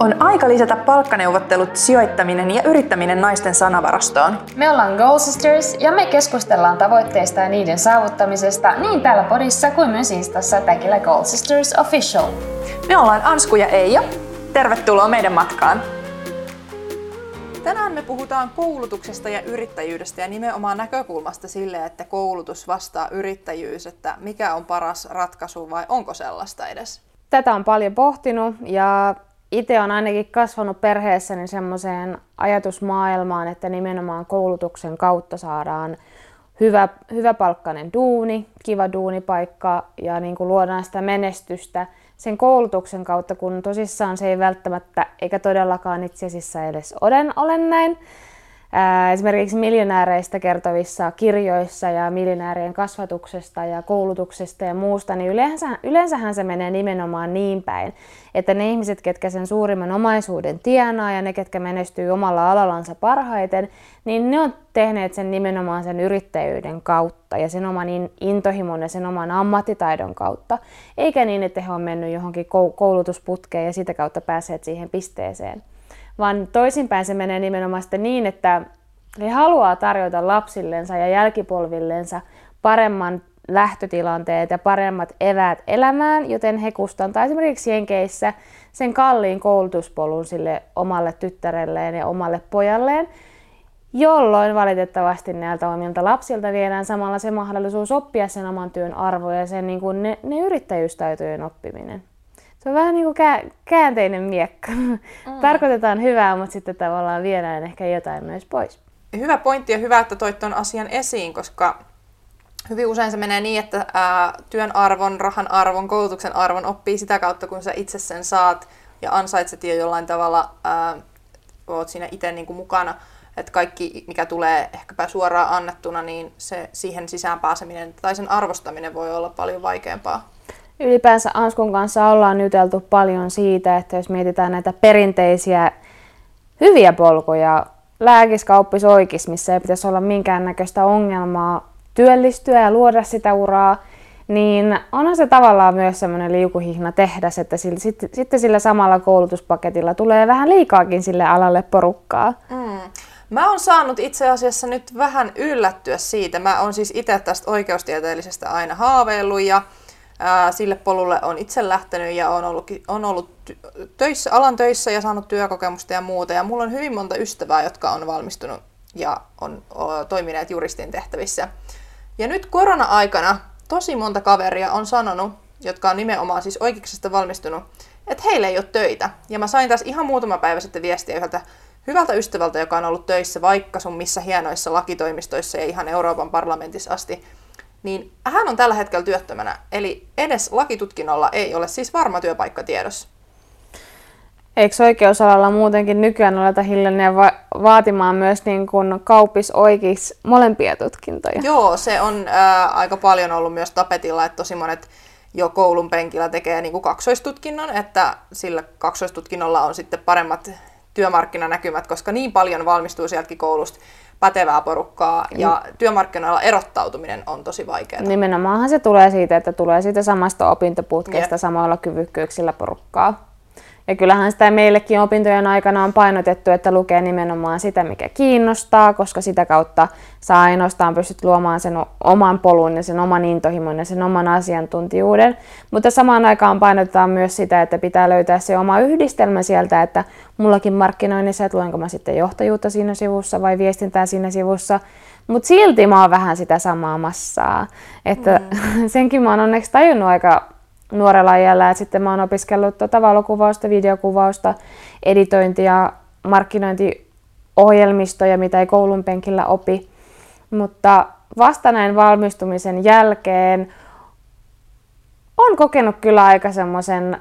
On aika lisätä palkkaneuvottelut, sijoittaminen ja yrittäminen naisten sanavarastoon. Me ollaan Goal Sisters ja me keskustellaan tavoitteista ja niiden saavuttamisesta niin täällä podissa kuin myös Instassa tagillä Goal Sisters Official. Me ollaan Ansku ja Eija. Tervetuloa meidän matkaan! Tänään me puhutaan koulutuksesta ja yrittäjyydestä ja nimenomaan näkökulmasta sille, että koulutus vastaa yrittäjyys, että mikä on paras ratkaisu vai onko sellaista edes? Tätä on paljon pohtinut ja itse on ainakin kasvanut perheessäni semmoiseen ajatusmaailmaan, että nimenomaan koulutuksen kautta saadaan hyvä, hyvä palkkainen duuni, kiva duunipaikka ja niin kuin luodaan sitä menestystä sen koulutuksen kautta, kun tosissaan se ei välttämättä eikä todellakaan itse asiassa edes ole, näin esimerkiksi miljonääreistä kertovissa kirjoissa ja miljonäärien kasvatuksesta ja koulutuksesta ja muusta, niin yleensä, yleensähän se menee nimenomaan niin päin, että ne ihmiset, ketkä sen suurimman omaisuuden tienaa ja ne, ketkä menestyy omalla alallansa parhaiten, niin ne on tehneet sen nimenomaan sen yrittäjyyden kautta ja sen oman intohimon ja sen oman ammattitaidon kautta, eikä niin, että he on mennyt johonkin koulutusputkeen ja sitä kautta päässeet siihen pisteeseen vaan toisinpäin se menee nimenomaan sitten niin, että he haluaa tarjota lapsillensa ja jälkipolvillensa paremman lähtötilanteet ja paremmat eväät elämään, joten he kustantaa esimerkiksi Jenkeissä sen kalliin koulutuspolun sille omalle tyttärelleen ja omalle pojalleen, jolloin valitettavasti näiltä omilta lapsilta viedään samalla se mahdollisuus oppia sen oman työn arvoja ja sen niin kuin ne, ne yrittäjyystaitojen oppiminen se on vähän niin kuin käänteinen miekka. Mm. Tarkoitetaan hyvää, mutta sitten tavallaan viedään ehkä jotain myös pois. Hyvä pointti ja hyvä, että toit tuon asian esiin, koska hyvin usein se menee niin, että ää, työn arvon, rahan arvon, koulutuksen arvon oppii sitä kautta, kun sä itse sen saat ja ansaitset jo jollain tavalla, ää, oot siinä itse niin kuin mukana. Että kaikki, mikä tulee ehkäpä suoraan annettuna, niin se siihen sisään pääseminen tai sen arvostaminen voi olla paljon vaikeampaa. Ylipäänsä Anskun kanssa ollaan juteltu paljon siitä, että jos mietitään näitä perinteisiä hyviä polkuja, lääkiskauppis oikeis, missä ei pitäisi olla minkäännäköistä ongelmaa työllistyä ja luoda sitä uraa, niin onhan se tavallaan myös semmoinen liukuhihna tehdä, että sillä, sit, sitten sillä samalla koulutuspaketilla tulee vähän liikaakin sille alalle porukkaa. Mm. Mä oon saanut itse asiassa nyt vähän yllättyä siitä. Mä oon siis itse tästä oikeustieteellisestä aina haaveillut ja ää, sille polulle on itse lähtenyt ja on ollut, on ollut töissä, alan töissä ja saanut työkokemusta ja muuta. Ja mulla on hyvin monta ystävää, jotka on valmistunut ja on o, toimineet juristin tehtävissä. Ja nyt korona-aikana tosi monta kaveria on sanonut, jotka on nimenomaan siis oikeuksesta valmistunut, että heillä ei ole töitä. Ja mä sain taas ihan muutama päivä sitten viestiä yhdeltä hyvältä ystävältä, joka on ollut töissä vaikka sun missä hienoissa lakitoimistoissa ja ihan Euroopan parlamentissa asti, niin hän on tällä hetkellä työttömänä, eli edes lakitutkinnolla ei ole siis varma työpaikka tiedossa. Eikö oikeusalalla muutenkin nykyään oleta hiljainen va- vaatimaan myös niin kuin kaupis oikeis molempia tutkintoja? Joo, se on ää, aika paljon ollut myös tapetilla, että tosi monet jo koulun penkillä tekee niin kuin kaksoistutkinnon, että sillä kaksoistutkinnolla on sitten paremmat työmarkkinanäkymät, koska niin paljon valmistuu sieltäkin koulusta pätevää porukkaa ja mm. työmarkkinoilla erottautuminen on tosi vaikeaa. Nimenomaanhan se tulee siitä, että tulee siitä samasta opintoputkesta yep. samoilla kyvykkyyksillä porukkaa. Ja kyllähän sitä meillekin opintojen aikana on painotettu, että lukee nimenomaan sitä, mikä kiinnostaa, koska sitä kautta saa ainoastaan pystyt luomaan sen oman polun ja sen oman intohimon ja sen oman asiantuntijuuden. Mutta samaan aikaan painotetaan myös sitä, että pitää löytää se oma yhdistelmä sieltä, että mullakin markkinoinnissa, että luenko mä sitten johtajuutta siinä sivussa vai viestintää siinä sivussa. Mutta silti mä oon vähän sitä samaa massaa. Että mm. senkin mä oon onneksi tajunnut aika nuorella iällä. Et sitten mä oon opiskellut tuota valokuvausta, videokuvausta, editointia, markkinointiohjelmistoja, mitä ei koulun penkillä opi. Mutta vasta näin valmistumisen jälkeen on kokenut kyllä aika semmoisen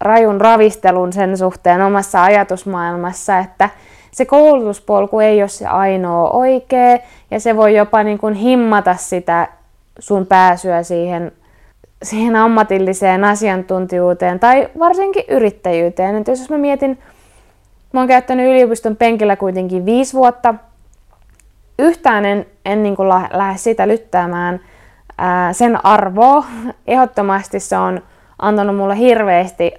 rajun ravistelun sen suhteen omassa ajatusmaailmassa, että se koulutuspolku ei ole se ainoa oikea ja se voi jopa niin kuin himmata sitä sun pääsyä siihen siihen ammatilliseen asiantuntijuuteen tai varsinkin yrittäjyyteen. Et jos mä mietin, mä oon käyttänyt yliopiston penkillä kuitenkin viisi vuotta, yhtään en, en niin kuin lähde sitä lyttäämään ää, sen arvoa. Ehdottomasti se on antanut mulle hirveästi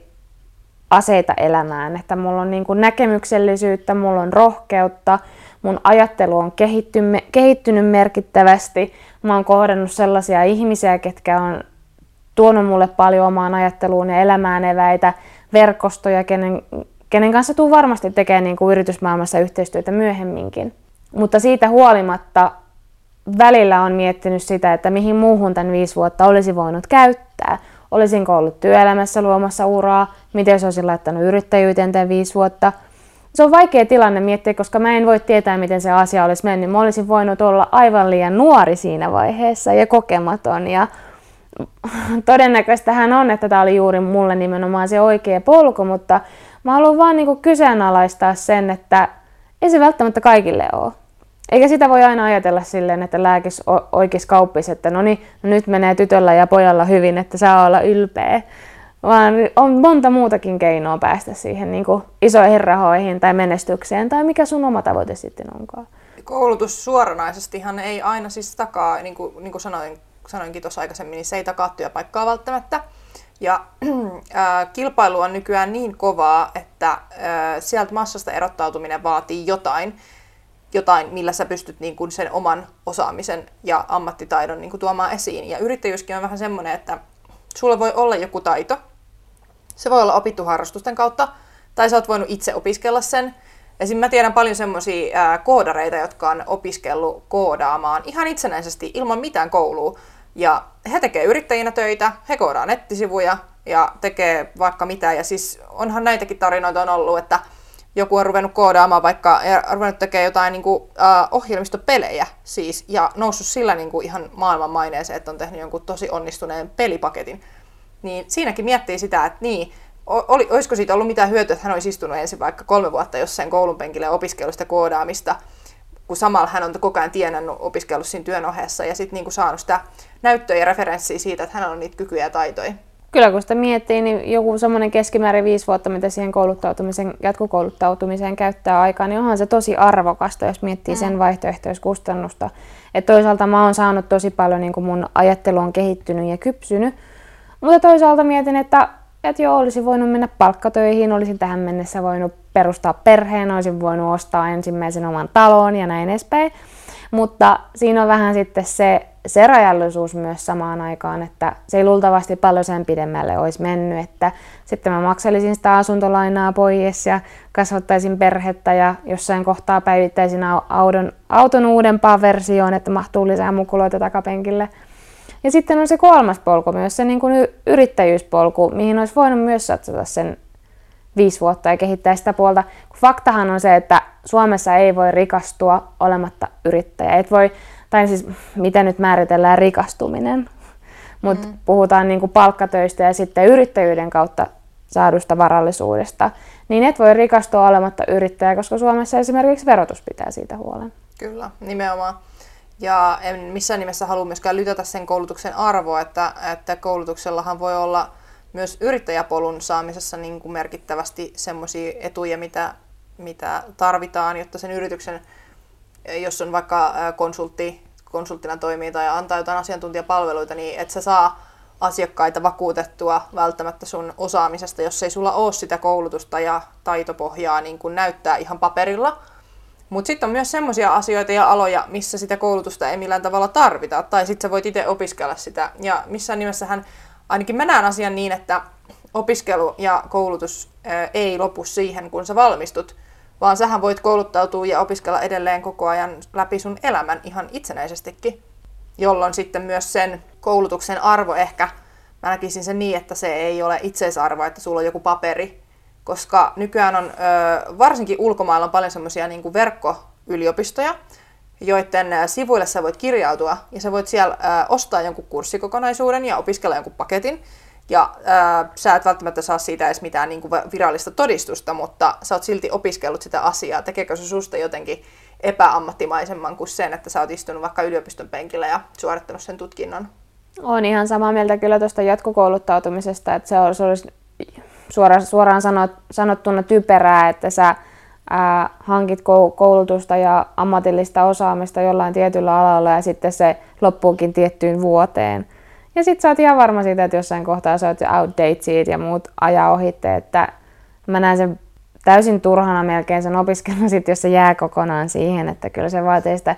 aseita elämään, että mulla on niin kuin näkemyksellisyyttä, mulla on rohkeutta, mun ajattelu on kehittynyt merkittävästi, mä oon kohdannut sellaisia ihmisiä, ketkä on tuonut mulle paljon omaan ajatteluun ja elämään eväitä, verkostoja, kenen, kenen kanssa tuu varmasti tekemään niin kuin yritysmaailmassa yhteistyötä myöhemminkin. Mutta siitä huolimatta välillä on miettinyt sitä, että mihin muuhun tämän viisi vuotta olisi voinut käyttää. Olisinko ollut työelämässä luomassa uraa, miten se olisin laittanut yrittäjyyteen tämän viisi vuotta. Se on vaikea tilanne miettiä, koska mä en voi tietää, miten se asia olisi mennyt. Mä olisin voinut olla aivan liian nuori siinä vaiheessa ja kokematon. Ja todennäköistä hän on, että tämä oli juuri mulle nimenomaan se oikea polku, mutta mä haluan vaan niin kyseenalaistaa sen, että ei se välttämättä kaikille ole. Eikä sitä voi aina ajatella silleen, että lääkis oikeis kauppis, että no niin, no nyt menee tytöllä ja pojalla hyvin, että saa olla ylpeä. Vaan on monta muutakin keinoa päästä siihen niin kuin isoihin rahoihin tai menestykseen tai mikä sun oma tavoite sitten onkaan. Koulutus suoranaisestihan ei aina siis takaa, niin kuin, niin kuin sanoin, sanoinkin tuossa aikaisemmin, niin se ei takaa työpaikkaa välttämättä. Ja äh, kilpailu on nykyään niin kovaa, että äh, sieltä massasta erottautuminen vaatii jotain, jotain, millä sä pystyt niin kuin sen oman osaamisen ja ammattitaidon niin kuin tuomaan esiin. Ja yrittäjyyskin on vähän semmoinen, että sulla voi olla joku taito. Se voi olla opittu harrastusten kautta, tai sä oot voinut itse opiskella sen. Esim. mä tiedän paljon semmoisia koodareita, jotka on opiskellut koodaamaan ihan itsenäisesti ilman mitään koulua. Ja he tekee yrittäjinä töitä, he koodaa nettisivuja ja tekee vaikka mitä. Ja siis onhan näitäkin tarinoita on ollut, että joku on ruvennut koodaamaan vaikka ja ruvennut tekemään jotain niin kuin, uh, ohjelmistopelejä siis, ja noussut sillä niin kuin ihan maailman maineeseen, että on tehnyt jonkun tosi onnistuneen pelipaketin. Niin siinäkin miettii sitä, että niin, oli, olisiko siitä ollut mitään hyötyä, että hän olisi istunut ensin vaikka kolme vuotta jossain koulun penkille opiskelusta koodaamista, kun samalla hän on koko ajan tienannut opiskellut siinä työn ohessa ja sitten niin saanut sitä näyttöä ja referenssiä siitä, että hän on niitä kykyjä ja taitoja. Kyllä kun sitä miettii, niin joku semmoinen keskimäärin viisi vuotta, mitä siihen kouluttautumiseen, jatkokouluttautumiseen käyttää aikaa, niin onhan se tosi arvokasta, jos miettii mm. sen vaihtoehtoiskustannusta. Et toisaalta mä oon saanut tosi paljon, niin kuin mun ajattelu on kehittynyt ja kypsynyt, mutta toisaalta mietin, että, että joo, olisin voinut mennä palkkatöihin, olisin tähän mennessä voinut perustaa perheen, olisin voinut ostaa ensimmäisen oman talon ja näin edespäin. Mutta siinä on vähän sitten se, se rajallisuus myös samaan aikaan, että se ei luultavasti paljon sen pidemmälle olisi mennyt, että sitten mä makselisin sitä asuntolainaa pois ja kasvattaisin perhettä ja jossain kohtaa päivittäisin auton, auton uudempaan versioon, että mahtuu lisää mukuloita takapenkille. Ja sitten on se kolmas polku myös, se niin kuin yrittäjyyspolku, mihin olisi voinut myös satsata sen viisi vuotta ja kehittää sitä puolta. Faktahan on se, että Suomessa ei voi rikastua olematta yrittäjä. Et voi, tai siis miten nyt määritellään rikastuminen, mutta mm. puhutaan niin kuin palkkatöistä ja sitten yrittäjyyden kautta saadusta varallisuudesta, niin et voi rikastua olematta yrittäjä, koska Suomessa esimerkiksi verotus pitää siitä huolen. Kyllä, nimenomaan. Ja en missään nimessä halua myöskään lytätä sen koulutuksen arvoa, että, että koulutuksellahan voi olla myös yrittäjäpolun saamisessa niin kuin merkittävästi semmoisia etuja, mitä, mitä tarvitaan, jotta sen yrityksen, jos on vaikka konsultti, konsulttina toimii tai antaa jotain asiantuntijapalveluita, niin et sä saa asiakkaita vakuutettua välttämättä sun osaamisesta, jos ei sulla ole sitä koulutusta ja taitopohjaa niin kuin näyttää ihan paperilla. Mutta sitten on myös semmoisia asioita ja aloja, missä sitä koulutusta ei millään tavalla tarvita, tai sitten sä voit itse opiskella sitä. Ja missään nimessähän ainakin mä näen asian niin, että opiskelu ja koulutus ei lopu siihen, kun sä valmistut, vaan sähän voit kouluttautua ja opiskella edelleen koko ajan läpi sun elämän ihan itsenäisestikin, jolloin sitten myös sen koulutuksen arvo ehkä, mä näkisin sen niin, että se ei ole itseisarvo, että sulla on joku paperi, koska nykyään on varsinkin ulkomailla on paljon semmoisia niin verkkoyliopistoja, joiden sivuille sä voit kirjautua ja sä voit siellä ostaa jonkun kurssikokonaisuuden ja opiskella jonkun paketin. Ja äh, sä et välttämättä saa siitä edes mitään niin kuin virallista todistusta, mutta sä oot silti opiskellut sitä asiaa. Tekeekö se susta jotenkin epäammattimaisemman kuin sen, että sä oot istunut vaikka yliopiston penkillä ja suorittanut sen tutkinnon? On ihan samaa mieltä kyllä tuosta jatkokouluttautumisesta, että se olisi suoraan, suoraan sanottuna typerää, että sä ää, hankit koulutusta ja ammatillista osaamista jollain tietyllä alalla ja sitten se loppuukin tiettyyn vuoteen. Ja sitten sä oot ihan varma siitä, että jossain kohtaa sä oot outdated ja muut ajaa ohitte, että mä näen sen täysin turhana melkein sen opiskelun sit, jos se jää kokonaan siihen, että kyllä se vaatii sitä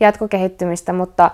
jatkokehittymistä, mutta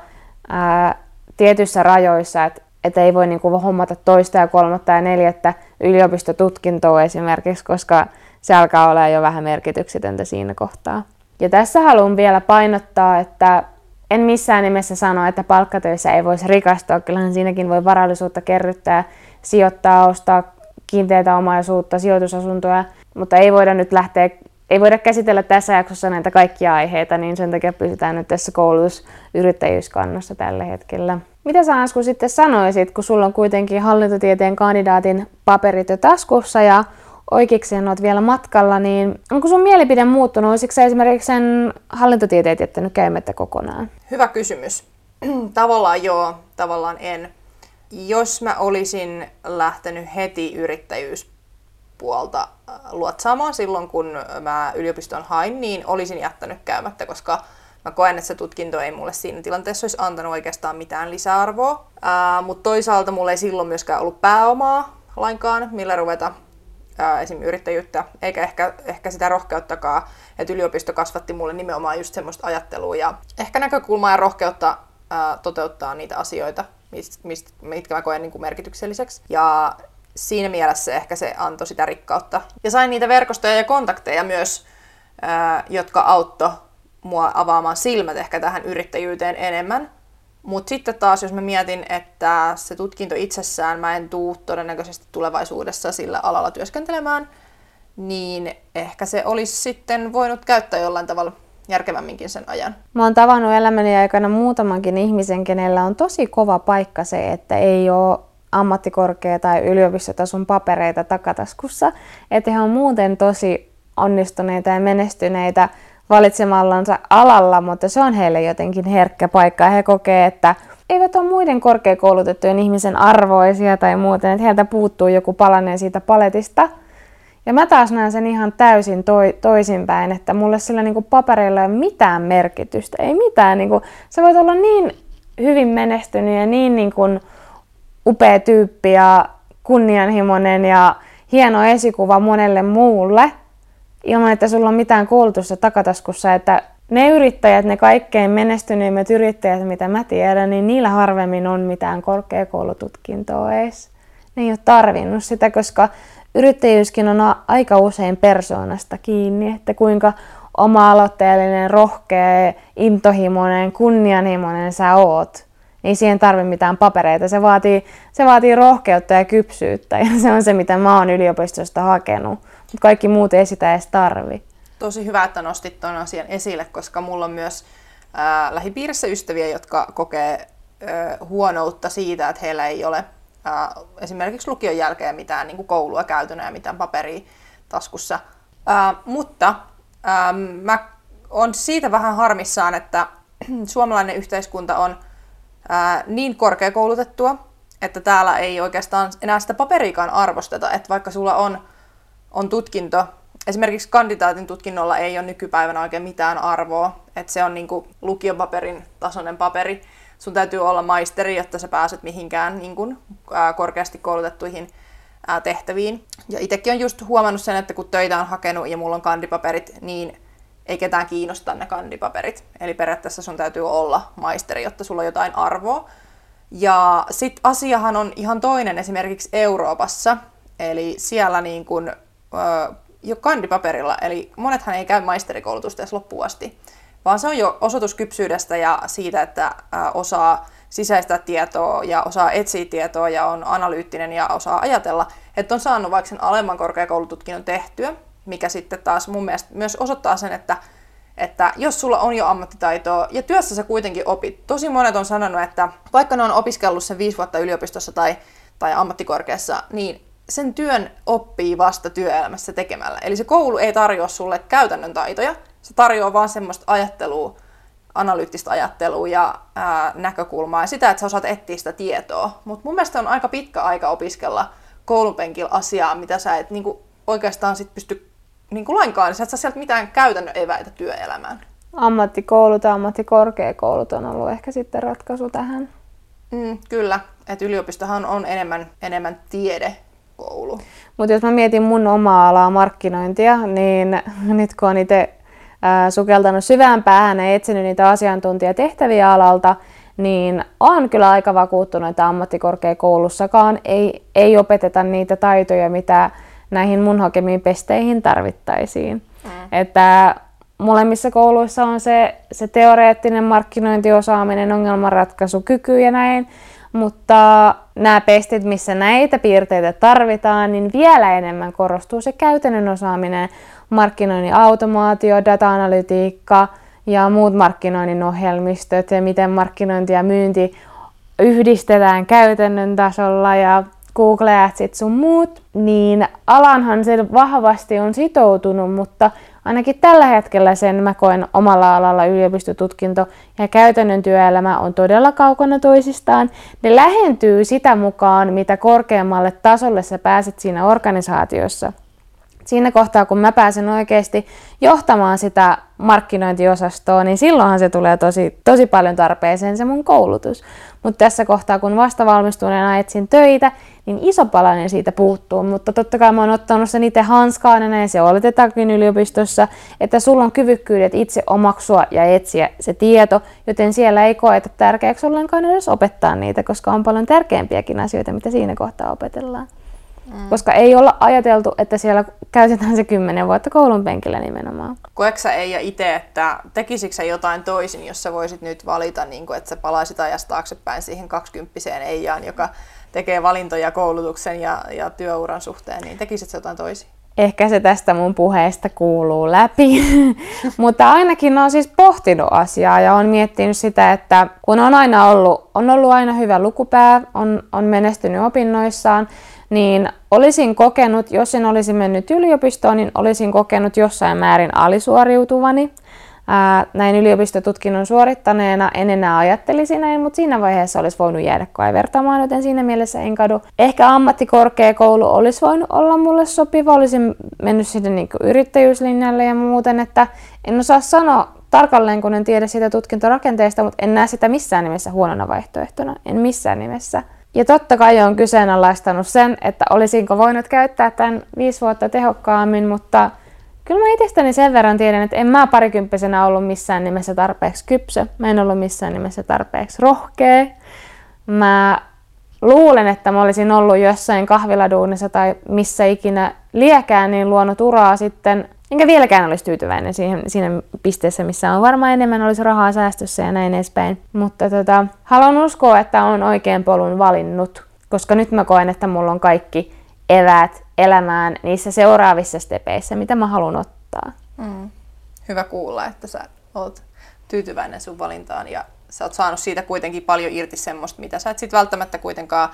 ää, tietyissä rajoissa, että et ei voi niinku hommata toista ja kolmatta ja neljättä yliopistotutkintoa esimerkiksi, koska se alkaa olla jo vähän merkityksetöntä siinä kohtaa. Ja tässä haluan vielä painottaa, että en missään nimessä sano, että palkkatöissä ei voisi rikastua. Kyllähän siinäkin voi varallisuutta kerryttää, sijoittaa, ostaa kiinteitä omaisuutta, sijoitusasuntoja, mutta ei voida nyt lähteä ei voida käsitellä tässä jaksossa näitä kaikkia aiheita, niin sen takia pysytään nyt tässä koulutusyrittäjyyskannassa tällä hetkellä. Mitä sä Asku sitten sanoisit, kun sulla on kuitenkin hallintotieteen kandidaatin paperit jo taskussa ja oikeikseen olet vielä matkalla, niin onko sun mielipide muuttunut? Olisitko sä esimerkiksi sen hallintotieteet jättänyt käymättä kokonaan? Hyvä kysymys. tavallaan joo, tavallaan en. Jos mä olisin lähtenyt heti yrittäjyyspuolta äh, luotsaamaan silloin, kun mä yliopiston hain, niin olisin jättänyt käymättä, koska mä koen, että se tutkinto ei mulle siinä tilanteessa olisi antanut oikeastaan mitään lisäarvoa. Äh, Mutta toisaalta mulla ei silloin myöskään ollut pääomaa lainkaan, millä ruveta esim. yrittäjyyttä, eikä ehkä, ehkä sitä rohkeuttakaan, että yliopisto kasvatti mulle nimenomaan just semmoista ajattelua ja ehkä näkökulmaa ja rohkeutta ää, toteuttaa niitä asioita, mist, mist, mitkä mä koen niin kuin merkitykselliseksi. Ja siinä mielessä ehkä se antoi sitä rikkautta. Ja sain niitä verkostoja ja kontakteja myös, ää, jotka auttoi mua avaamaan silmät ehkä tähän yrittäjyyteen enemmän. Mutta sitten taas, jos mä mietin, että se tutkinto itsessään, mä en tuu todennäköisesti tulevaisuudessa sillä alalla työskentelemään, niin ehkä se olisi sitten voinut käyttää jollain tavalla järkevämminkin sen ajan. Mä oon tavannut elämäni aikana muutamankin ihmisen, kenellä on tosi kova paikka se, että ei ole ammattikorkea- tai yliopistotason papereita takataskussa. Että he on muuten tosi onnistuneita ja menestyneitä valitsemallansa alalla, mutta se on heille jotenkin herkkä paikka he kokee, että eivät ole muiden korkeakoulutettujen ihmisen arvoisia tai muuten, että heiltä puuttuu joku palanen siitä paletista. Ja mä taas näen sen ihan täysin toi, toisinpäin, että mulle sillä niinku papereilla ei ole mitään merkitystä, ei mitään. Niinku, sä voit olla niin hyvin menestynyt ja niin niinku upea tyyppi ja kunnianhimoinen ja hieno esikuva monelle muulle, ilman, että sulla on mitään koulutusta takataskussa, että ne yrittäjät, ne kaikkein menestyneimmät yrittäjät, mitä mä tiedän, niin niillä harvemmin on mitään korkeakoulututkintoa edes. Ne ei ole tarvinnut sitä, koska yrittäjyyskin on aika usein persoonasta kiinni, että kuinka oma-aloitteellinen, rohkea, intohimoinen, kunnianhimoinen sä oot. Ei siihen tarvi mitään papereita. Se vaatii, se vaatii rohkeutta ja kypsyyttä ja se on se, mitä mä oon yliopistosta hakenut kaikki muut ei sitä edes tarvi. Tosi hyvä, että nostit tuon asian esille, koska mulla on myös ää, lähipiirissä ystäviä, jotka kokee ää, huonoutta siitä, että heillä ei ole ää, esimerkiksi lukion jälkeen mitään niin kuin koulua käytönä ja mitään paperia taskussa. Ää, mutta ää, mä on siitä vähän harmissaan, että suomalainen yhteiskunta on ää, niin korkeakoulutettua, että täällä ei oikeastaan enää sitä paperiikaan arvosteta, että vaikka sulla on on tutkinto. Esimerkiksi kandidaatin tutkinnolla ei ole nykypäivänä oikein mitään arvoa, että se on niinku lukiopaperin tasoinen paperi. Sun täytyy olla maisteri, jotta sä pääset mihinkään niin kuin, ää, korkeasti koulutettuihin ää, tehtäviin. Ja itsekin on just huomannut sen, että kun töitä on hakenut ja mulla on kandipaperit, niin ei ketään kiinnosta ne kandipaperit. Eli periaatteessa sun täytyy olla maisteri, jotta sulla on jotain arvoa. Ja sit asiahan on ihan toinen esimerkiksi Euroopassa. Eli siellä niin kun jo kandipaperilla, eli monethan ei käy maisterikoulutusta edes loppuun asti, vaan se on jo osoitus kypsyydestä ja siitä, että osaa sisäistä tietoa ja osaa etsiä tietoa ja on analyyttinen ja osaa ajatella, että on saanut vaikka sen alemman korkeakoulututkinnon tehtyä, mikä sitten taas mun mielestä myös osoittaa sen, että, että jos sulla on jo ammattitaitoa ja työssä sä kuitenkin opit. Tosi monet on sanonut, että vaikka ne on opiskellut sen viisi vuotta yliopistossa tai, tai ammattikorkeassa, niin sen työn oppii vasta työelämässä tekemällä. Eli se koulu ei tarjoa sulle käytännön taitoja, se tarjoaa vaan semmoista ajattelua, analyyttistä ajattelua ja ää, näkökulmaa ja sitä, että sä osaat etsiä sitä tietoa. Mutta mun mielestä on aika pitkä aika opiskella koulunpenkillä asiaa, mitä sä et niinku, oikeastaan sit pysty niinku, lainkaan, niin sä et saa sieltä mitään käytännön eväitä työelämään. Ammattikoulut ja ammattikorkeakoulut on ollut ehkä sitten ratkaisu tähän. Mm, kyllä, että yliopistohan on enemmän, enemmän tiede koulu. Mutta jos mä mietin mun omaa alaa markkinointia, niin nyt kun on itse sukeltanut syvään päähän ja etsinyt niitä asiantuntijatehtäviä alalta, niin on kyllä aika vakuuttunut, että ammattikorkeakoulussakaan ei, ei opeteta niitä taitoja, mitä näihin mun hakemiin pesteihin tarvittaisiin. Mm. Että molemmissa kouluissa on se, se teoreettinen markkinointiosaaminen, ongelmanratkaisukyky ja näin, mutta nämä pestit, missä näitä piirteitä tarvitaan, niin vielä enemmän korostuu se käytännön osaaminen, markkinoinnin automaatio, data-analytiikka ja muut markkinoinnin ohjelmistot ja miten markkinointi ja myynti yhdistetään käytännön tasolla ja Google Adsit sun muut, niin alanhan se vahvasti on sitoutunut, mutta ainakin tällä hetkellä sen mä koen omalla alalla yliopistotutkinto ja käytännön työelämä on todella kaukana toisistaan. Ne lähentyy sitä mukaan, mitä korkeammalle tasolle sä pääset siinä organisaatiossa siinä kohtaa, kun mä pääsen oikeasti johtamaan sitä markkinointiosastoa, niin silloinhan se tulee tosi, tosi paljon tarpeeseen se mun koulutus. Mutta tässä kohtaa, kun vasta valmistuneena etsin töitä, niin iso palanen siitä puuttuu. Mutta totta kai mä oon ottanut sen itse hanskaan ja näin se oletetaankin yliopistossa, että sulla on kyvykkyydet itse omaksua ja etsiä se tieto, joten siellä ei koeta tärkeäksi ollenkaan edes opettaa niitä, koska on paljon tärkeämpiäkin asioita, mitä siinä kohtaa opetellaan. Mm. Koska ei olla ajateltu, että siellä käytetään se kymmenen vuotta koulun penkillä nimenomaan. Koeksa ei ja itse, että tekisikö sä jotain toisin, jos sä voisit nyt valita, niin kun, että sä palaisit ajasta taaksepäin siihen kaksikymppiseen Eijaan, joka tekee valintoja koulutuksen ja, ja työuran suhteen, niin tekisit jotain toisin? Ehkä se tästä mun puheesta kuuluu läpi, mutta ainakin on siis pohtinut asiaa ja on miettinyt sitä, että kun on aina ollut, on ollut aina hyvä lukupää, on, on menestynyt opinnoissaan, niin olisin kokenut, jos en olisi mennyt yliopistoon, niin olisin kokenut jossain määrin alisuoriutuvani. Ää, näin yliopistotutkinnon suorittaneena en enää ajattelisi näin, mutta siinä vaiheessa olisi voinut jäädä kaivertamaan, joten siinä mielessä en kadu. Ehkä ammattikorkeakoulu olisi voinut olla mulle sopiva, olisin mennyt sinne niin yrittäjyyslinjalle ja muuten, että en osaa sanoa tarkalleen, kun en tiedä siitä tutkintorakenteesta, mutta en näe sitä missään nimessä huonona vaihtoehtona, en missään nimessä. Ja totta kai on kyseenalaistanut sen, että olisinko voinut käyttää tämän viisi vuotta tehokkaammin, mutta kyllä mä itsestäni sen verran tiedän, että en mä parikymppisenä ollut missään nimessä tarpeeksi kypsä. Mä en ollut missään nimessä tarpeeksi rohkea. Mä luulen, että mä olisin ollut jossain kahviladuunissa tai missä ikinä liekään, niin luonut uraa sitten Enkä vieläkään olisi tyytyväinen siihen, siinä pisteessä, missä on varmaan enemmän olisi rahaa säästössä ja näin edespäin. Mutta tota, haluan uskoa, että on oikein polun valinnut, koska nyt mä koen, että mulla on kaikki eväät elämään niissä seuraavissa stepeissä, mitä mä haluan ottaa. Mm. Hyvä kuulla, että sä oot tyytyväinen sun valintaan ja sä oot saanut siitä kuitenkin paljon irti semmoista, mitä sä et sit välttämättä kuitenkaan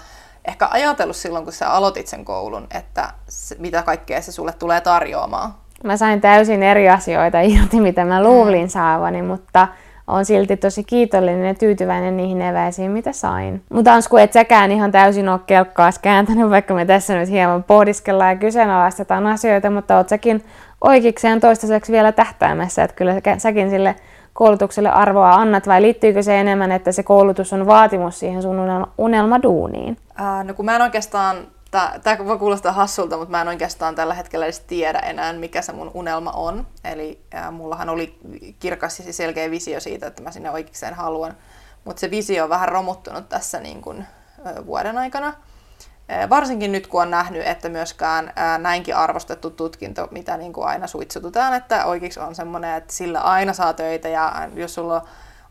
ehkä ajatellut silloin, kun sä aloitit sen koulun, että se, mitä kaikkea se sulle tulee tarjoamaan mä sain täysin eri asioita irti, mitä mä luulin saavani, mutta on silti tosi kiitollinen ja tyytyväinen niihin eväisiin, mitä sain. Mutta Ansku, et säkään ihan täysin ole kelkkaas kääntänyt, vaikka me tässä nyt hieman pohdiskellaan ja kyseenalaistetaan asioita, mutta oot säkin oikeikseen toistaiseksi vielä tähtäämässä, että kyllä säkin sille koulutukselle arvoa annat, vai liittyykö se enemmän, että se koulutus on vaatimus siihen sun unelmaduuniin? Ää, no kun mä en oikeastaan Tämä voi kuulostaa hassulta, mutta mä en oikeastaan tällä hetkellä edes tiedä enää, mikä se mun unelma on. Eli ää, mullahan oli kirkas ja selkeä visio siitä, että mä sinne oikeikseen haluan. Mutta se visio on vähän romuttunut tässä niin kun, ä, vuoden aikana. Ä, varsinkin nyt, kun on nähnyt, että myöskään ä, näinkin arvostettu tutkinto, mitä niin kuin aina suitsututaan, että oikeiksi on semmoinen, että sillä aina saa töitä ja jos sulla on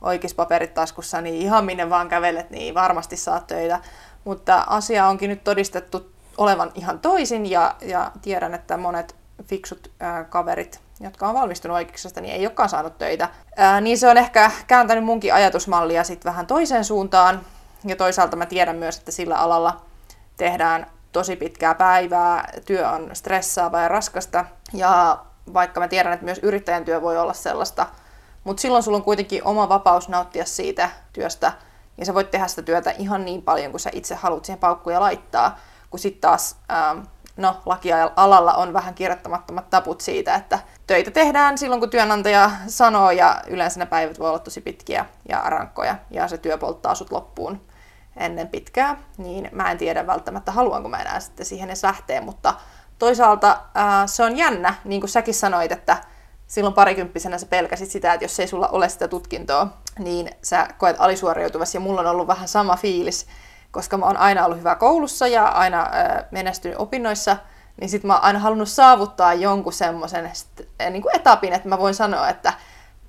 oikeis paperit taskussa, niin ihan minne vaan kävelet, niin varmasti saat töitä. Mutta asia onkin nyt todistettu olevan ihan toisin ja, ja tiedän, että monet fiksut ää, kaverit, jotka on valmistunut oikeuksesta, niin ei olekaan saanut töitä. Ää, niin se on ehkä kääntänyt munkin ajatusmallia sitten vähän toiseen suuntaan. Ja toisaalta mä tiedän myös, että sillä alalla tehdään tosi pitkää päivää, työ on stressaavaa ja raskasta. Ja vaikka mä tiedän, että myös yrittäjän työ voi olla sellaista, mutta silloin sulla on kuitenkin oma vapaus nauttia siitä työstä, ja sä voit tehdä sitä työtä ihan niin paljon kuin sä itse haluat siihen paukkuja laittaa kun sitten taas ähm, no, lakialalla on vähän kirjoittamattomat taput siitä, että töitä tehdään silloin, kun työnantaja sanoo, ja yleensä ne päivät voi olla tosi pitkiä ja rankkoja, ja se työ polttaa sut loppuun. ennen pitkää, niin mä en tiedä välttämättä haluanko mä enää sitten siihen edes lähteä, mutta toisaalta ää, se on jännä, niin kuin säkin sanoit, että silloin parikymppisenä sä pelkäsit sitä, että jos ei sulla ole sitä tutkintoa, niin sä koet alisuoriutuvasi ja mulla on ollut vähän sama fiilis, koska mä oon aina ollut hyvä koulussa ja aina ää, menestynyt opinnoissa, niin sit mä oon aina halunnut saavuttaa jonkun semmoisen niin etapin, että mä voin sanoa, että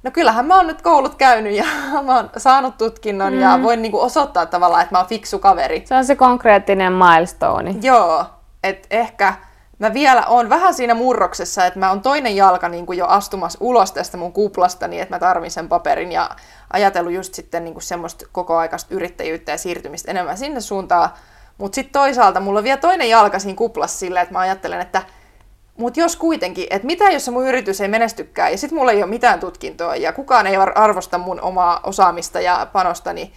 no kyllähän mä oon nyt koulut käynyt ja mä oon saanut tutkinnon mm. ja voin niinku osoittaa tavallaan, että mä oon fiksu kaveri. Se on se konkreettinen milestone. Joo, että ehkä mä vielä on vähän siinä murroksessa, että mä oon toinen jalka niin kuin jo astumassa ulos tästä mun kuplasta, niin että mä tarvin sen paperin ja ajatellut just sitten niin kuin semmoista kokoaikaista yrittäjyyttä ja siirtymistä enemmän sinne suuntaan. Mutta sitten toisaalta mulla on vielä toinen jalka siinä kuplassa silleen, että mä ajattelen, että mutta jos kuitenkin, että mitä jos se mun yritys ei menestykään ja sitten mulla ei ole mitään tutkintoa ja kukaan ei arvosta mun omaa osaamista ja panosta, niin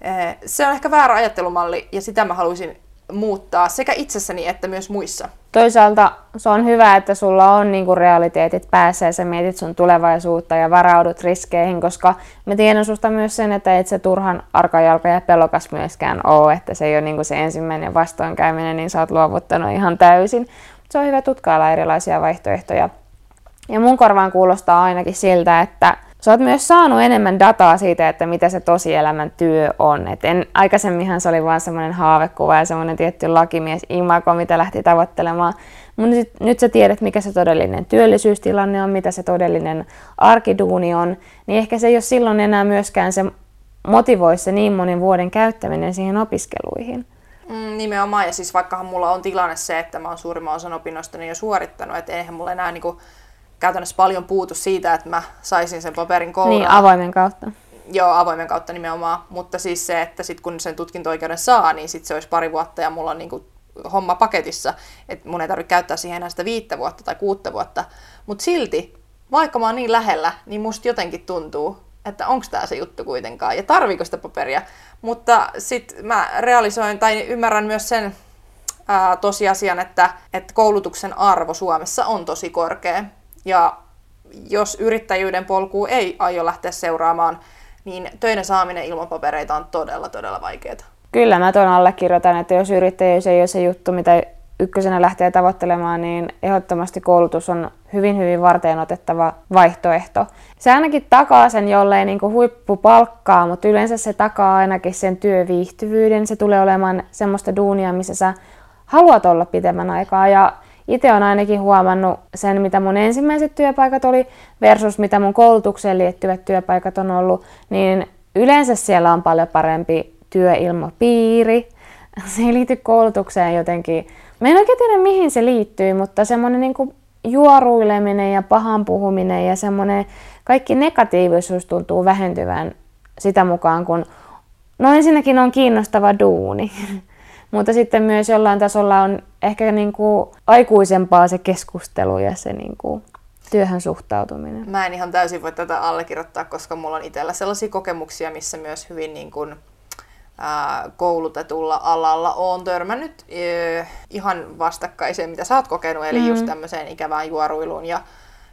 eh, se on ehkä väärä ajattelumalli ja sitä mä haluaisin muuttaa sekä itsessäni että myös muissa. Toisaalta se on hyvä, että sulla on niinku realiteetit päässä ja sä mietit sun tulevaisuutta ja varaudut riskeihin, koska mä tiedän susta myös sen, että et se turhan arkajalka ja pelokas myöskään ole, että se ei ole niinku se ensimmäinen vastoinkäyminen, niin sä oot luovuttanut ihan täysin. Se on hyvä tutkailla erilaisia vaihtoehtoja. Ja mun korvaan kuulostaa ainakin siltä, että sä oot myös saanut enemmän dataa siitä, että mitä se tosielämän työ on. Et en, aikaisemminhan se oli vain semmoinen haavekuva ja semmoinen tietty lakimies imago, mitä lähti tavoittelemaan. Mutta nyt, nyt sä tiedät, mikä se todellinen työllisyystilanne on, mitä se todellinen arkiduuni on, niin ehkä se ei ole silloin enää myöskään se motivoi se niin monen vuoden käyttäminen siihen opiskeluihin. Mm, nimenomaan, ja siis vaikkahan mulla on tilanne se, että mä oon suurimman osan opinnoista jo suorittanut, että eihän mulla enää niinku käytännössä paljon puutu siitä, että mä saisin sen paperin kouluun. Niin, avoimen kautta. Joo, avoimen kautta nimenomaan. Mutta siis se, että sit kun sen tutkinto-oikeuden saa, niin sit se olisi pari vuotta ja mulla on niinku homma paketissa, että mun ei tarvitse käyttää siihen enää sitä viittä vuotta tai kuutta vuotta. Mutta silti, vaikka mä oon niin lähellä, niin musta jotenkin tuntuu, että onko tämä se juttu kuitenkaan ja tarviiko sitä paperia. Mutta sitten mä realisoin tai ymmärrän myös sen ää, tosiasian, että, että koulutuksen arvo Suomessa on tosi korkea. Ja jos yrittäjyyden polku ei aio lähteä seuraamaan, niin töiden saaminen ilman papereita on todella, todella vaikeaa. Kyllä, mä tuon allekirjoitan, että jos yrittäjyys ei ole se juttu, mitä ykkösenä lähtee tavoittelemaan, niin ehdottomasti koulutus on hyvin, hyvin varteen otettava vaihtoehto. Se ainakin takaa sen jollei niin kuin huippupalkkaa, mutta yleensä se takaa ainakin sen työviihtyvyyden. Se tulee olemaan semmoista duunia, missä sä haluat olla pitemmän aikaa. Ja itse on ainakin huomannut sen, mitä mun ensimmäiset työpaikat oli versus mitä mun koulutukseen liittyvät työpaikat on ollut, niin yleensä siellä on paljon parempi työilmapiiri. Se ei liity koulutukseen jotenkin. Mä en oikein tiedä, mihin se liittyy, mutta semmoinen niin juoruileminen ja pahan puhuminen ja semmoinen kaikki negatiivisuus tuntuu vähentyvän sitä mukaan, kun no ensinnäkin on kiinnostava duuni. Mutta sitten myös jollain tasolla on ehkä niin kuin aikuisempaa se keskustelu ja se niin kuin työhön suhtautuminen. Mä en ihan täysin voi tätä allekirjoittaa, koska mulla on itsellä sellaisia kokemuksia, missä myös hyvin niin kuin, koulutetulla alalla on törmännyt ihan vastakkaiseen, mitä sä oot kokenut, eli mm. just tämmöiseen ikävään juoruiluun ja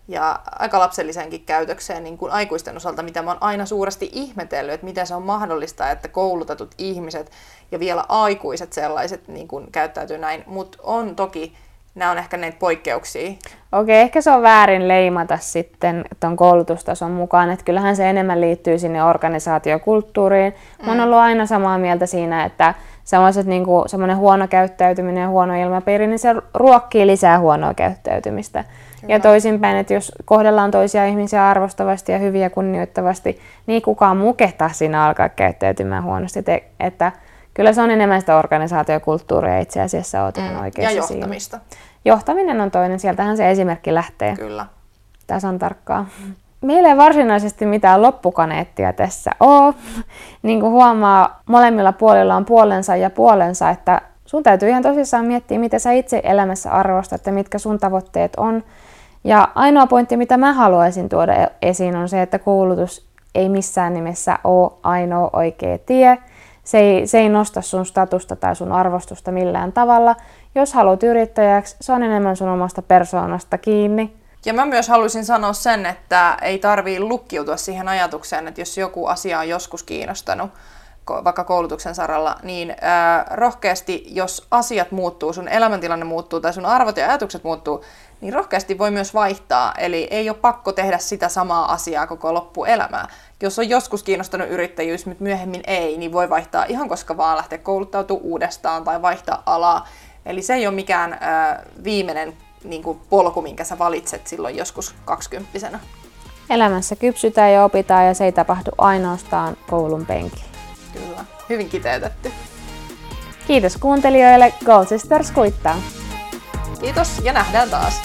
ja aika lapselliseenkin käytökseen niin kuin aikuisten osalta, mitä mä oon aina suuresti ihmetellyt, että miten se on mahdollista, että koulutetut ihmiset ja vielä aikuiset sellaiset niin kuin käyttäytyy näin, mutta on toki nämä on ehkä näitä poikkeuksia. Okei, ehkä se on väärin leimata sitten tuon koulutustason mukaan, että kyllähän se enemmän liittyy sinne organisaatiokulttuuriin. Mm. Mä oon mm. ollut aina samaa mieltä siinä, että semmoiset niin kuin, semmoinen huono käyttäytyminen ja huono ilmapiiri, niin se ruokkii lisää huonoa käyttäytymistä. Kyllä. Ja toisinpäin, että jos kohdellaan toisia ihmisiä arvostavasti ja hyviä kunnioittavasti, niin kukaan mukehtaa siinä alkaa käyttäytymään huonosti. Että kyllä se on enemmän sitä organisaatiokulttuuria itse asiassa, olet mm. oikeassa Ja johtamista. Siinä. Johtaminen on toinen, sieltähän se esimerkki lähtee. Kyllä. on tarkkaa. Meillä ei varsinaisesti mitään loppukaneettia tässä ole. Niin kuin huomaa, molemmilla puolilla on puolensa ja puolensa, että sun täytyy ihan tosissaan miettiä, mitä sä itse elämässä arvostat ja mitkä sun tavoitteet on. Ja ainoa pointti, mitä mä haluaisin tuoda e- esiin, on se, että koulutus ei missään nimessä ole ainoa oikea tie. Se ei, se ei nosta sun statusta tai sun arvostusta millään tavalla. Jos haluat yrittäjäksi, se on enemmän sun omasta persoonasta kiinni. Ja mä myös haluaisin sanoa sen, että ei tarvii lukkiutua siihen ajatukseen, että jos joku asia on joskus kiinnostanut, vaikka koulutuksen saralla, niin ää, rohkeasti, jos asiat muuttuu, sun elämäntilanne muuttuu tai sun arvot ja ajatukset muuttuu, niin rohkeasti voi myös vaihtaa. Eli ei ole pakko tehdä sitä samaa asiaa koko loppuelämää. Jos on joskus kiinnostanut yrittäjyys, mutta myöhemmin ei, niin voi vaihtaa ihan koska vaan lähteä kouluttautumaan uudestaan tai vaihtaa alaa. Eli se ei ole mikään ää, viimeinen niin kuin polku, minkä sä valitset silloin joskus kaksikymppisenä. Elämässä kypsytään ja opitaan ja se ei tapahdu ainoastaan koulun penkillä. Kyllä, hyvin kiteytetty. Kiitos kuuntelijoille, Gold Sisters kuittaa! Kiitos ja nähdään taas!